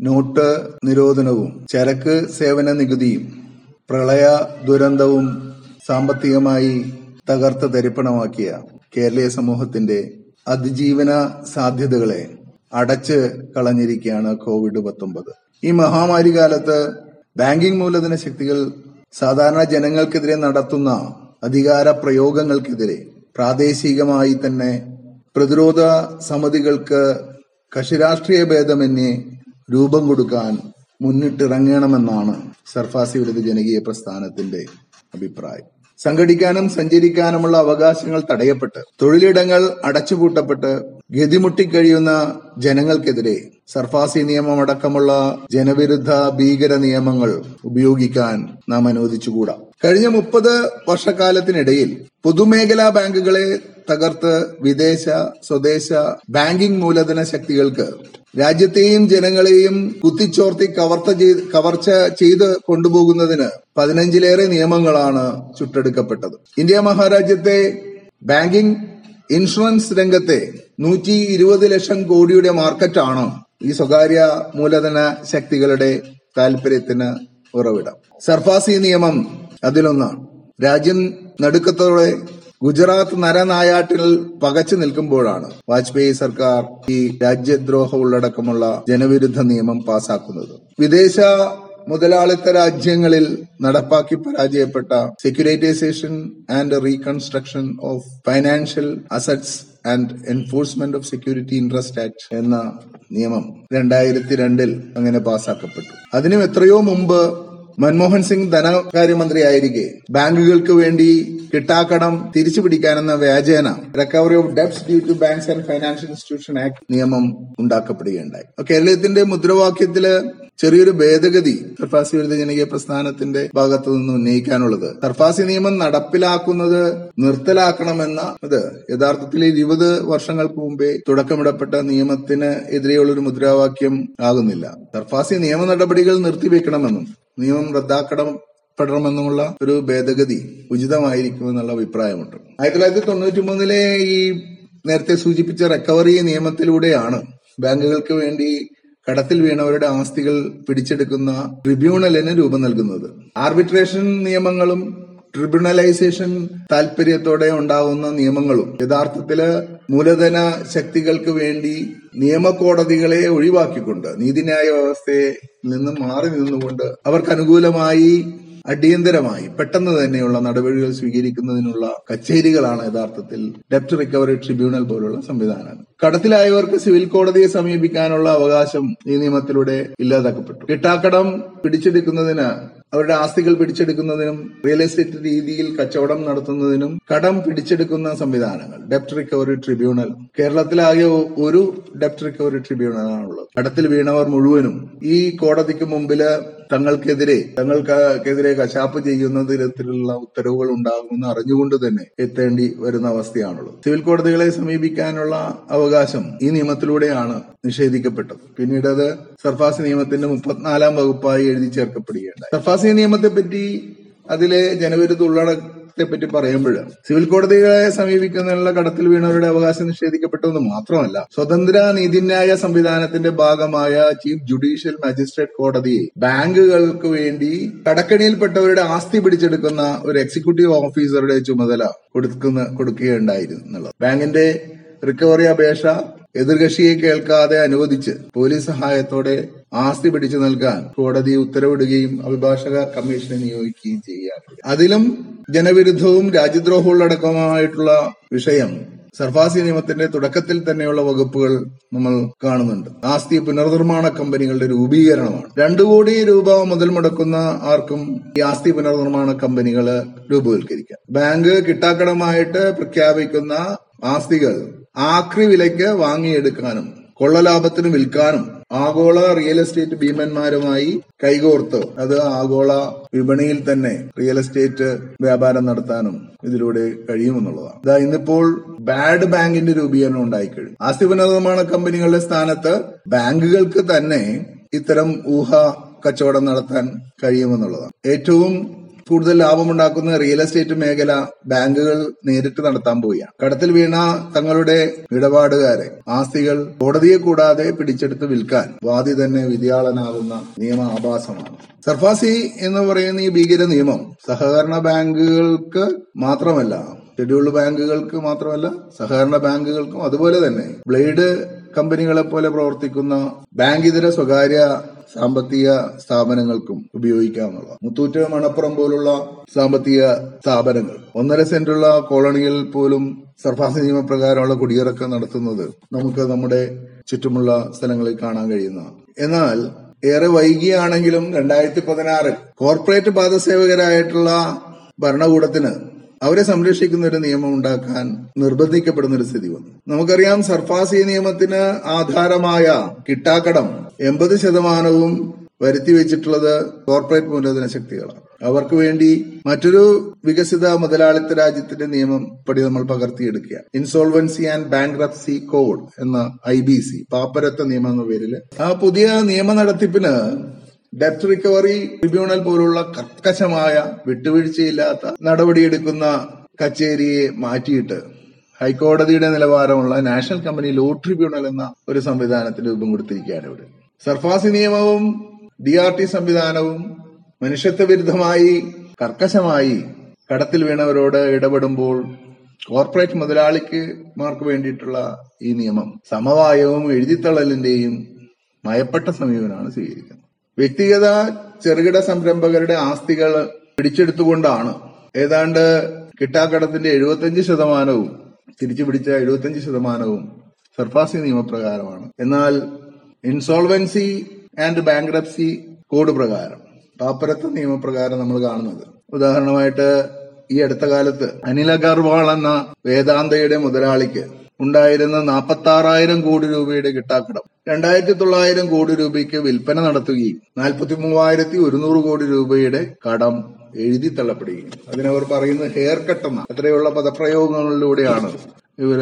Not നിരോധനവും ചരക്ക് സേവന നികുതിയും പ്രളയ ദുരന്തവും സാമ്പത്തികമായി തകർത്ത് തരിപ്പണമാക്കിയ കേരളീയ സമൂഹത്തിന്റെ അതിജീവന സാധ്യതകളെ അടച്ച് കളഞ്ഞിരിക്കുകയാണ് കോവിഡ് പത്തൊമ്പത്. ഈ മഹാമാരി കാലത്ത് ബാങ്കിംഗ് മൂലധന ശക്തികൾ സാധാരണ ജനങ്ങൾക്കെതിരെ നടത്തുന്ന അധികാര പ്രയോഗങ്ങൾക്കെതിരെ പ്രാദേശികമായി തന്നെ പ്രതിരോധ സമിതികൾക്ക് കക്ഷിരാഷ്ട്രീയ ഭേദമന്യേ രൂപം കൊടുക്കാൻ മുന്നിട്ടിറങ്ങണമെന്നാണ് സർഫാസി വിരുദ്ധ ജനകീയ പ്രസ്ഥാനത്തിന്റെ അഭിപ്രായം. സംഘടിക്കാനും സഞ്ചരിക്കാനുമുള്ള അവകാശങ്ങൾ തടയപ്പെട്ട് തൊഴിലിടങ്ങൾ അടച്ചുപൂട്ടപ്പെട്ട് ഗതിമുട്ടിക്കഴിയുന്ന ജനങ്ങൾക്കെതിരെ സർഫാസി നിയമമടക്കമുള്ള ജനവിരുദ്ധ ഭീകര നിയമങ്ങൾ ഉപയോഗിക്കാൻ നാം അനുവദിച്ചുകൂടാ. കഴിഞ്ഞ മുപ്പത് വർഷക്കാലത്തിനിടയിൽ പൊതുമേഖലാ ബാങ്കുകളെ തകർത്ത് വിദേശ സ്വദേശ ബാങ്കിംഗ് മൂലധന ശക്തികൾക്ക് രാജ്യത്തെയും ജനങ്ങളെയും കുത്തിച്ചോർത്തി കവർത്ത ചെയ്ത് കവർച്ച ചെയ്ത് കൊണ്ടുപോകുന്നതിന് പതിനഞ്ചിലേറെ നിയമങ്ങളാണ് ചുട്ടെടുക്കപ്പെട്ടത്. ഇന്ത്യ മഹാരാജ്യത്തെ ബാങ്കിംഗ് ഇൻഷുറൻസ് രംഗത്തെ നൂറ്റി ഇരുപത് ലക്ഷം കോടിയുടെ മാർക്കറ്റാണ് ഈ സ്വകാര്യ മൂലധന ശക്തികളുടെ താല്പര്യത്തിന് ഉറവിടം. സർഫാസി നിയമം അതിലൊന്നാണ്. രാജ്യം നടുക്കത്തോടെ ഗുജറാത്ത് നരനായാട്ടിൽ പകച്ചു നിൽക്കുമ്പോഴാണ് വാജ്പേയി സർക്കാർ ഈ രാജ്യദ്രോഹ ഉള്ളടക്കമുള്ള ജനവിരുദ്ധ നിയമം പാസാക്കുന്നത്. വിദേശ മുതലാളിത്ത രാജ്യങ്ങളിൽ നടപ്പാക്കി പരാജയപ്പെട്ട securitisation and reconstruction of financial assets and enforcement of security interest act എന്ന നിയമം രണ്ടായിരത്തി രണ്ടിൽ അങ്ങനെ പാസാക്കപ്പെട്ടു. അതിനും എത്രയോ മുമ്പ് മൻമോഹൻ സിംഗ് ധനകാര്യമന്ത്രിയായിരിക്കെ ബാങ്കുകൾക്ക് വേണ്ടി കിട്ടാക്കടം തിരിച്ചു പിടിക്കാനെന്ന വ്യാജേന recovery of debts due to banks and financial institution act നിയമം ഉണ്ടാക്കപ്പെടുകയുണ്ടായി. കേരളത്തിന്റെ മുദ്രാവാക്യത്തിൽ ചെറിയൊരു ഭേദഗതി സർഫാസി വിരുദ്ധ ജനകീയ പ്രസ്ഥാനത്തിന്റെ ഭാഗത്തു നിന്ന് ഉന്നയിക്കാനുള്ളത്. സർഫാസി നിയമം നടപ്പിലാക്കുന്നത് നിർത്തലാക്കണമെന്ന ഇത് യഥാർത്ഥത്തിൽ ഇരുപത് വർഷങ്ങൾക്ക് മുമ്പേ തുടക്കമിടപ്പെട്ട നിയമത്തിന് എതിരെയുള്ള ഒരു മുദ്രാവാക്യം ആകുന്നില്ല. സർഫാസി നിയമ നടപടികൾ നിർത്തിവെക്കണമെന്നും നിയമം റദ്ദാക്കണം പെടണമെന്നുമുള്ള ഒരു ഭേദഗതി ഉചിതമായിരിക്കുമെന്നുള്ള അഭിപ്രായമുണ്ട്. ആയിരത്തി തൊള്ളായിരത്തി തൊണ്ണൂറ്റി മൂന്നിലെ ഈ നേരത്തെ സൂചിപ്പിച്ച റിക്കവറി നിയമത്തിലൂടെയാണ് ബാങ്കുകൾക്ക് വേണ്ടി കടത്തിൽ വീണവരുടെ ആസ്തികൾ പിടിച്ചെടുക്കുന്ന ട്രിബ്യൂണലിന് രൂപം നൽകുന്നത്. ആർബിട്രേഷൻ നിയമങ്ങളും ട്രിബ്യൂണലൈസേഷൻ താല്പര്യത്തോടെ ഉണ്ടാവുന്ന നിയമങ്ങളും യഥാർത്ഥത്തിൽ മൂലധന ശക്തികൾക്ക് വേണ്ടി നിയമകോടതികളെ ഒഴിവാക്കിക്കൊണ്ട് നീതിന്യായ വ്യവസ്ഥയെ നിന്ന് മാറി നിന്നുകൊണ്ട് അവർക്ക് അനുകൂലമായി അടിയന്തരമായി പെട്ടെന്ന് തന്നെയുള്ള നടപടികൾ സ്വീകരിക്കുന്നതിനുള്ള കച്ചേരികളാണ് യഥാർത്ഥത്തിൽ ഡെപ്റ്റ് റിക്കവറി ട്രിബ്യൂണൽ പോലുള്ള സംവിധാനങ്ങൾ. കടത്തിലായവർക്ക് സിവിൽ കോടതിയെ സമീപിക്കാനുള്ള അവകാശം ഈ നിയമത്തിലൂടെ ഇല്ലാതാക്കപ്പെട്ടു. കിട്ടാക്കടം പിടിച്ചെടുക്കുന്നതിന് അവരുടെ ആസ്തികൾ പിടിച്ചെടുക്കുന്നതിനും റിയൽ എസ്റ്റേറ്റ് രീതിയിൽ കച്ചവടം നടത്തുന്നതിനും കടം പിടിച്ചെടുക്കുന്ന സംവിധാനങ്ങൾ ഡെപ്റ്റ് റിക്കവറി ട്രിബ്യൂണൽ കേരളത്തിലാകെ ഒരു ഡെപ്റ്റ് റിക്കവറി ട്രിബ്യൂണലാണുള്ളത് കടത്തിൽ വീണവർ മുഴുവനും ഈ കോടതിക്ക് മുമ്പിൽ തങ്ങൾക്കെതിരെ തങ്ങൾക്കെതിരെ കശാപ്പ് ചെയ്യുന്ന തരത്തിലുള്ള ഉത്തരവുകൾ ഉണ്ടാകുമെന്ന് അറിഞ്ഞുകൊണ്ട് തന്നെ എത്തേണ്ടി വരുന്ന അവസ്ഥയാണുള്ളത്. സിവിൽ കോടതികളെ സമീപിക്കാനുള്ള അവകാശം ഈ നിയമത്തിലൂടെയാണ് നിഷേധിക്കപ്പെട്ടത്. പിന്നീട് അത് സർഫാസി നിയമത്തിന്റെ മുപ്പത്തിനാലാം വകുപ്പായി എഴുതി ചേർക്കപ്പെടുകയുണ്ടായി. സർഫാസി നിയമത്തെപ്പറ്റി അതിലെ ജനവിരുദ്ധ ഉള്ളടക്കത്തെ പറ്റി പറയുമ്പോൾ സിവിൽ കോടതികളെ സമീപിക്കുന്നതിനുള്ള കടത്തിൽ വീണവരുടെ അവകാശം നിഷേധിക്കപ്പെട്ടതെന്ന് മാത്രമല്ല സ്വതന്ത്ര നീതിന്യായ സംവിധാനത്തിന്റെ ഭാഗമായ ചീഫ് ജുഡീഷ്യൽ മജിസ്ട്രേറ്റ് കോടതി ബാങ്കുകൾക്ക് വേണ്ടി കടക്കണിയിൽപ്പെട്ടവരുടെ ആസ്തി പിടിച്ചെടുക്കുന്ന ഒരു എക്സിക്യൂട്ടീവ് ഓഫീസറുടെ ചുമതല കൊടുക്കുന്ന കൊടുക്കുകയുണ്ടായിരുന്നുള്ളത് ബാങ്കിന്റെ റിക്കവറി അപേക്ഷ എതിർകക്ഷിയെ കേൾക്കാതെ അനുവദിച്ച് പോലീസ് സഹായത്തോടെ ആസ്തി പിടിച്ചു നൽകാൻ കോടതി ഉത്തരവിടുകയും അഭിഭാഷക കമ്മീഷനെ നിയോഗിക്കുകയും ചെയ്യുകയാണ് അതിലും ജനവിരുദ്ധവും രാജ്യദ്രോഹമുള്ളടക്കമായിട്ടുള്ള വിഷയം സർഫാസി നിയമത്തിന്റെ തുടക്കത്തിൽ തന്നെയുള്ള വകുപ്പുകൾ നമ്മൾ കാണുന്നുണ്ട്. ആസ്തി പുനർനിർമ്മാണ കമ്പനികളുടെ രൂപീകരണമാണ്. രണ്ടു കോടി രൂപ മുതൽ മുടക്കുന്ന ആർക്കും ഈ ആസ്തി പുനർനിർമ്മാണ കമ്പനികൾ രൂപവൽക്കരിക്കാം. ബാങ്ക് കിട്ടാക്കടമായിട്ട് പ്രഖ്യാപിക്കുന്ന ആസ്തികൾ ആക്രി വിലയ്ക്ക് വാങ്ങിയെടുക്കാനും കൊള്ളലാഭത്തിന് വിൽക്കാനും ആഗോള റിയൽ എസ്റ്റേറ്റ് ഭീമന്മാരുമായി കൈകോർത്ത്. അത് ആഗോള വിപണിയിൽ തന്നെ റിയൽ എസ്റ്റേറ്റ് വ്യാപാരം നടത്താനും ഇതിലൂടെ കഴിയുമെന്നുള്ളതാണ്. ഇതാ ഇന്നിപ്പോൾ ബാഡ് ബാങ്കിന്റെ രൂപീകരണം ഉണ്ടായിക്കഴിഞ്ഞു. ആസ്തി പുനർനിർമ്മാണ കമ്പനികളുടെ സ്ഥാനത്ത് ബാങ്കുകൾക്ക് തന്നെ ഇത്തരം ഊഹ കച്ചവടം നടത്താൻ കഴിയുമെന്നുള്ളതാണ്. ഏറ്റവും കൂടുതൽ ലാഭമുണ്ടാക്കുന്ന റിയൽ എസ്റ്റേറ്റ് മേഖല ബാങ്കുകൾ നേരിട്ട് നടത്താൻ പോവുകയാണ്. കടത്തിൽ വീണ തങ്ങളുടെ ഇടപാടുകാരെ ആസ്തികൾ കോടതിയെ കൂടാതെ പിടിച്ചെടുത്ത് വിൽക്കാൻ വാദി തന്നെ വിധിയാളനാകുന്ന നിയമ ആഭാസമാണ്. സർഫാസി എന്ന് പറയുന്ന ഈ ഭീകര നിയമം സഹകരണ ബാങ്കുകൾക്ക് മാത്രമല്ല ഷെഡ്യൂൾഡ് ബാങ്കുകൾക്ക് മാത്രമല്ല സഹകരണ ബാങ്കുകൾക്കും അതുപോലെ തന്നെ ബ്ലേഡ് കമ്പനികളെ പോലെ പ്രവർത്തിക്കുന്ന ബാങ്കിതര സ്വകാര്യ സാമ്പത്തിക സ്ഥാപനങ്ങൾക്കും ഉപയോഗിക്കാവുന്നതാണ്. മുത്തൂറ്റ് മണപ്പുറം പോലുള്ള സാമ്പത്തിക സ്ഥാപനങ്ങൾ. ഒന്നര സെന്റുള്ള കോളണിയിൽ പോലും സർഫാസ് നിയമപ്രകാരമുള്ള കുടിയിറക്കം നടത്തുന്നത് നമുക്ക് നമ്മുടെ ചുറ്റുമുള്ള സ്ഥലങ്ങളിൽ കാണാൻ കഴിയുന്നതാണ്. എന്നാൽ ഏറെ വൈകിയാണെങ്കിലും രണ്ടായിരത്തി പതിനാറിൽ കോർപ്പറേറ്റ് പാദസേവകരായിട്ടുള്ള ഭരണകൂടത്തിന് അവരെ സംരക്ഷിക്കുന്ന ഒരു നിയമം ഉണ്ടാക്കാൻ നിർബന്ധിക്കപ്പെടുന്ന ഒരു സ്ഥിതി വന്നു. നമുക്കറിയാം സർഫാസി നിയമത്തിന് ആധാരമായ കിട്ടാക്കടം എൺപത് ശതമാനവും വരുത്തി വെച്ചിട്ടുള്ളത് കോർപ്പറേറ്റ് മൂലധന ശക്തികളാണ്. അവർക്ക് വേണ്ടി മറ്റൊരു വികസിത മുതലാളിത്ത രാജ്യത്തിന്റെ നിയമം പടി നമ്മൾ പകർത്തിയെടുക്കുക. ഇൻസോൾവൻസി ആൻഡ് ബാങ്ക്രപ്സി കോഡ് എന്ന ഐ ബി സി പാപ്പരത്വ നിയമം എന്ന പേരിൽ ആ പുതിയ നിയമ നടത്തിപ്പിന് ഡെപ്റ്റ് റിക്കവറി ട്രിബ്യൂണൽ പോലുള്ള കർക്കശമായ വിട്ടുവീഴ്ചയില്ലാത്ത നടപടിയെടുക്കുന്ന കച്ചേരിയെ മാറ്റിയിട്ട് ഹൈക്കോടതിയുടെ നിലവാരമുള്ള നാഷണൽ കമ്പനി ലോ ട്രിബ്യൂണൽ എന്ന ഒരു സംവിധാനത്തിന് രൂപം കൊടുത്തിരിക്കുകയാണ് ഇവിടെ. സർഫാസി നിയമവും ഡി ആർ ടി സംവിധാനവും മനുഷ്യത്വ വിരുദ്ധമായി കർക്കശമായി കടത്തിൽ വീണവരോട് ഇടപെടുമ്പോൾ കോർപ്പറേറ്റ് മുതലാളിക്ക് മാർക്ക് വേണ്ടിയിട്ടുള്ള ഈ നിയമം സമവായവും എഴുതിത്തള്ളലിന്റെയും മയപ്പെട്ട സമീപനമാണ് സ്വീകരിക്കുന്നത്. വ്യക്തിഗത ചെറുകിട സംരംഭകരുടെ ആസ്തികൾ പിടിച്ചെടുത്തുകൊണ്ടാണ്. ഏതാണ്ട് കിട്ടാക്കടത്തിന്റെ എഴുപത്തിയഞ്ച് ശതമാനവും തിരിച്ചു പിടിച്ച എഴുപത്തിയഞ്ച് ശതമാനവും സർഫാസി നിയമപ്രകാരമാണ്. എന്നാൽ ഇൻസോൾവൻസി ആൻഡ് ബാങ്ക്രപ്സി കോഡ് പ്രകാരം പാപ്പരത്വ നിയമപ്രകാരം നമ്മൾ കാണുന്നത്. ഉദാഹരണമായിട്ട് ഈ അടുത്ത കാലത്ത് അനിൽ അഗർവാൾ എന്ന വേദാന്തയുടെ മുതലാളിക്ക് ഉണ്ടായിരുന്ന നാൽപ്പത്തി കോടി രൂപയുടെ കിട്ടാക്കടം. രണ്ടായിരത്തി തൊള്ളായിരം കോടി രൂപയ്ക്ക് വിൽപ്പന നടത്തുകയും നാൽപ്പത്തി മൂവായിരത്തി ഒരുന്നൂറ് കോടി രൂപയുടെ കടം എഴുതി തള്ളപ്പെടുകയും. അതിനവർ പറയുന്നത് ഹെയർ കട്ട് എന്ന അത്രയുള്ള പദപ്രയോഗങ്ങളിലൂടെയാണ് ഇവർ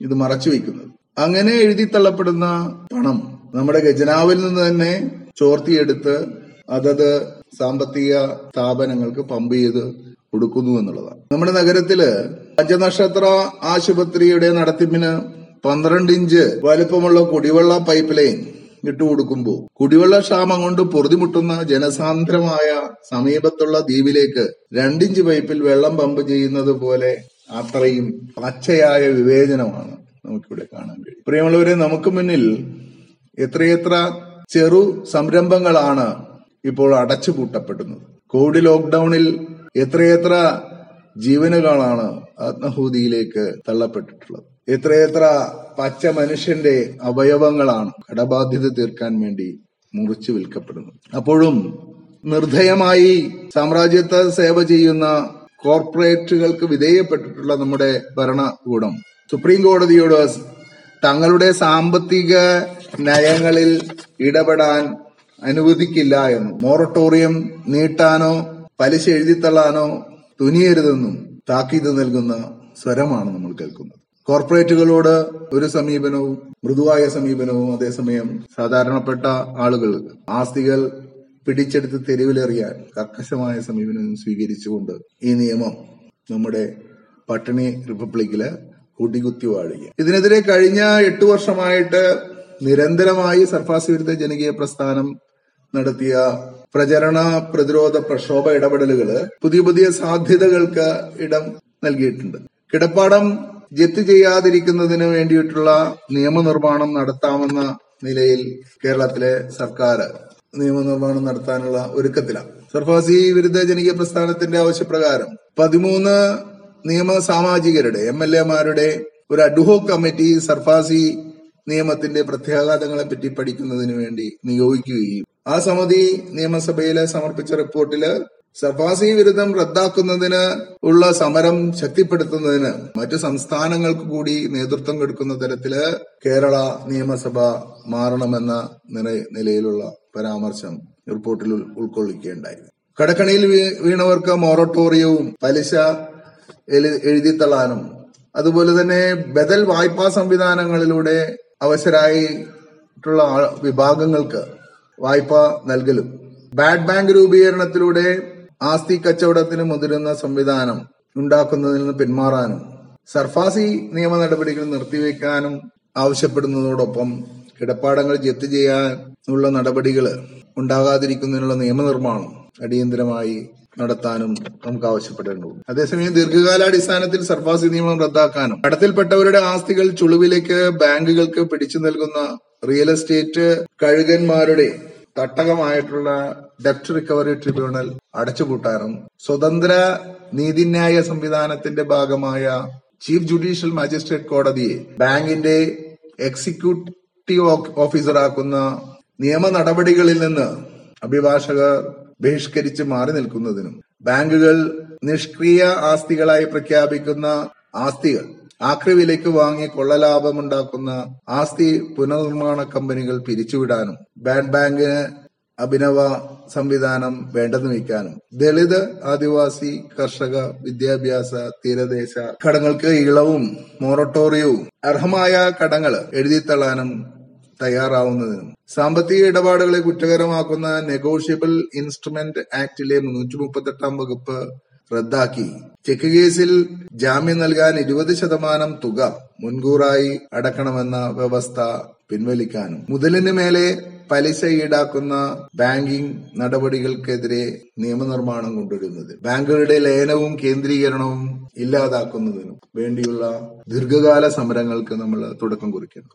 ഇത് മറച്ചു വെക്കുന്നത്. അങ്ങനെ എഴുതി തള്ളപ്പെടുന്ന പണം നമ്മുടെ ഖജനാവിൽ നിന്ന് തന്നെ ചോർത്തിയെടുത്ത് അതത് സാമ്പത്തിക സ്ഥാപനങ്ങൾക്ക് പമ്പ് ചെയ്ത് കൊടുക്കുന്നു എന്നുള്ളതാണ്. നമ്മുടെ നഗരത്തിൽ പഞ്ചനക്ഷത്ര ആശുപത്രിയുടെ നടത്തിപ്പിന് പന്ത്രണ്ട് ഇഞ്ച് വലുപ്പമുള്ള കുടിവെള്ള പൈപ്പ് ലൈൻ ഇട്ടുകൊടുക്കുമ്പോൾ കുടിവെള്ള ക്ഷാമം കൊണ്ട് പൊറുതിമുട്ടുന്ന ജനസാന്ദ്രമായ സമീപത്തുള്ള ദ്വീപിലേക്ക് രണ്ടിഞ്ച് പൈപ്പിൽ വെള്ളം പമ്പ് ചെയ്യുന്നത് പോലെ അത്രയും പച്ചയായ വിവേചനമാണ് നമുക്കിവിടെ കാണാൻ കഴിയും. പ്രിയമുള്ളവരെ നമുക്ക് മുന്നിൽ എത്രയെത്ര ചെറു സംരംഭങ്ങളാണ് ഇപ്പോൾ അടച്ചുപൂട്ടപ്പെടുന്നത്. കോവിഡ് ലോക്ക്ഡൌണിൽ എത്രയെത്ര ജീവനുകളാണ് ആത്മഹൂതിയിലേക്ക് തള്ളപ്പെട്ടിട്ടുള്ളത്? എത്രയെത്ര പച്ച മനുഷ്യന്റെ അവയവങ്ങളാണ് കടബാധ്യത തീർക്കാൻ വേണ്ടി മുറിച്ചു വിൽക്കപ്പെടുന്നത്? അപ്പോഴും നിർദ്ധയമായി സാമ്രാജ്യത്തെ സേവ ചെയ്യുന്ന കോർപ്പറേറ്റുകൾക്ക് വിധേയപ്പെട്ടിട്ടുള്ള നമ്മുടെ ഭരണകൂടം സുപ്രീം കോടതിയോട് തങ്ങളുടെ സാമ്പത്തിക നയങ്ങളിൽ ഇടപെടാൻ അനുവദിക്കില്ല എന്ന് മോറട്ടോറിയം നീട്ടാനോ പലിശ എഴുതിത്തള്ളാനോ തുനിയരുതെന്നും താക്കീത് നൽകുന്ന സ്വരമാണ് നമ്മൾ കേൾക്കുന്നത്. കോർപ്പറേറ്റുകളോട് ഒരു സമീപനവും മൃദുവായ സമീപനവും അതേസമയം സാധാരണപ്പെട്ട ആളുകൾ ആസ്തികൾ പിടിച്ചെടുത്ത് തെരുവിലെറിയാൻ കർക്കശമായ സമീപനം സ്വീകരിച്ചുകൊണ്ട് ഈ നിയമം നമ്മുടെ പട്ടിണി റിപ്പബ്ലിക്കിൽ കൂട്ടിക്കുത്തി വാഴുക ഇതിനെതിരെ കഴിഞ്ഞ എട്ടു വർഷമായിട്ട് നിരന്തരമായി സർഫാസ് വിരുദ്ധ ജനകീയ പ്രസ്ഥാനം നടത്തിയ പ്രചരണ പ്രതിരോധ പ്രക്ഷോഭ ഇടപെടലുകൾ പുതിയ പുതിയ സാധ്യതകൾക്ക് ഇടം നൽകിയിട്ടുണ്ട്. കിടപ്പാടം ജപ്തി ചെയ്യാതിരിക്കുന്നതിന് വേണ്ടിയിട്ടുള്ള നിയമനിർമ്മാണം നടത്താമെന്ന നിലയിൽ കേരളത്തിലെ സർക്കാർ നിയമനിർമ്മാണം നടത്താനുള്ള ഒരുക്കത്തിലാണ്. സർഫാസി വിരുദ്ധ ജനകീയ പ്രസ്ഥാനത്തിന്റെ ആവശ്യപ്രകാരം പതിമൂന്ന് നിയമ സാമാജികരുടെ എം എൽ എമാരുടെ ഒരു അഡ്ഹോ കമ്മിറ്റി സർഫാസി നിയമത്തിന്റെ പ്രത്യാഘാതങ്ങളെ പറ്റി പഠിക്കുന്നതിന് വേണ്ടി നിയോഗിക്കുകയും ആ സമിതി നിയമസഭയിൽ സമർപ്പിച്ച റിപ്പോർട്ടിൽ സർഫാസി വിരുദ്ധം റദ്ദാക്കുന്നതിന് ഉള്ള സമരം ശക്തിപ്പെടുത്തുന്നതിന് മറ്റു സംസ്ഥാനങ്ങൾക്ക് കൂടി നേതൃത്വം കൊടുക്കുന്ന തരത്തിൽ കേരള നിയമസഭ മാറണമെന്ന നിലയിലുള്ള പരാമർശം റിപ്പോർട്ടിൽ ഉൾക്കൊള്ളിക്കുകയുണ്ടായി. കടക്കണിയിൽ വീണവർക്ക് മൊറട്ടോറിയവും പലിശ എഴുതിത്തള്ളാനും അതുപോലെ തന്നെ ബദൽ വായ്പാ സംവിധാനങ്ങളിലൂടെ അവസരായിട്ടുള്ള വിഭാഗങ്ങൾക്ക് വായ്പ നൽകലും. ബാഡ് ബാങ്ക് രൂപീകരണത്തിലൂടെ ആസ്തി കച്ചവടത്തിന് മുതിരുന്ന സംവിധാനം ഉണ്ടാക്കുന്നതിൽ നിന്ന് പിന്മാറാനും സർഫാസി നിയമ നടപടികൾ നിർത്തിവെക്കാനും ആവശ്യപ്പെടുന്നതോടൊപ്പം കിടപ്പാടങ്ങൾ ജപ്തി ചെയ്യാനുള്ള നടപടികൾ ഉണ്ടാകാതിരിക്കുന്നതിനുള്ള നിയമനിർമ്മാണം അടിയന്തരമായി നടത്താനും നമുക്ക് ആവശ്യപ്പെടേണ്ടതുണ്ട്. അതേസമയം ദീർഘകാലാടിസ്ഥാനത്തിൽ സർഫാസി നിയമം റദ്ദാക്കാനും കടത്തിൽപ്പെട്ടവരുടെ ആസ്തികൾ ചുളിവിലേക്ക് ബാങ്കുകൾക്ക് പിടിച്ചു നൽകുന്ന റിയൽ എസ്റ്റേറ്റ് കഴുകന്മാരുടെ തട്ടകമായിട്ടുള്ള ഡെപ്റ്റ് റിക്കവറി ട്രിബ്യൂണൽ അടച്ചുപൂട്ടാനും സ്വതന്ത്ര നീതിന്യായ സംവിധാനത്തിന്റെ ഭാഗമായ ചീഫ് ജുഡീഷ്യൽ മജിസ്ട്രേറ്റ് കോടതിയെ ബാങ്കിന്റെ എക്സിക്യൂട്ടീവ് ഓഫീസറാക്കുന്ന നിയമ നടപടികളിൽ നിന്ന് അഭിഭാഷകർ ബഹിഷ്കരിച്ച് മാറി നിൽക്കുന്നതിനും ബാങ്കുകൾ നിഷ്ക്രിയ ആസ്തികളായി പ്രഖ്യാപിക്കുന്ന ആസ്തികൾ ആക്രിവിലയ്ക്ക് വാങ്ങി കൊള്ളലാഭമുണ്ടാക്കുന്ന ആസ്തി പുനർനിർമ്മാണ കമ്പനികൾ പിരിച്ചുവിടാനും ബാഡ് ബാങ്കിന് അഭിനവ സംവിധാനം വേണ്ടെന്ന് വയ്ക്കാനും ദളിത് ആദിവാസി കർഷക വിദ്യാഭ്യാസ തീരദേശ കടങ്ങൾക്ക് ഇളവും മൊറട്ടോറിയവും അർഹമായ കടങ്ങൾ എഴുതിത്തള്ളാനും തയ്യാറാവുന്നതിനും സാമ്പത്തിക ഇടപാടുകളെ കുറ്റകരമാക്കുന്ന നെഗോഷ്യബിൾ ഇൻസ്ട്രുമെന്റ് ആക്ടിലെ മുന്നൂറ്റി മുപ്പത്തെട്ടാം വകുപ്പ് റദ്ദാക്കി. ചെക്ക് കേസിൽ ജാമ്യം നൽകാൻ ഇരുപത് ശതമാനം തുക മുൻകൂറായി അടക്കണമെന്ന വ്യവസ്ഥ പിൻവലിക്കാനും മുതലിന് മേലെ പലിശ ഈടാക്കുന്ന ബാങ്കിംഗ് നടപടികൾക്കെതിരെ നിയമനിർമ്മാണം കൊണ്ടുവരുന്നത് ബാങ്കുകളുടെ ലയനവും കേന്ദ്രീകരണവും ഇല്ലാതാക്കുന്നതിനും വേണ്ടിയുള്ള ദീർഘകാല സമരങ്ങൾക്ക് നമ്മൾ തുടക്കം കുറിക്കുന്നു.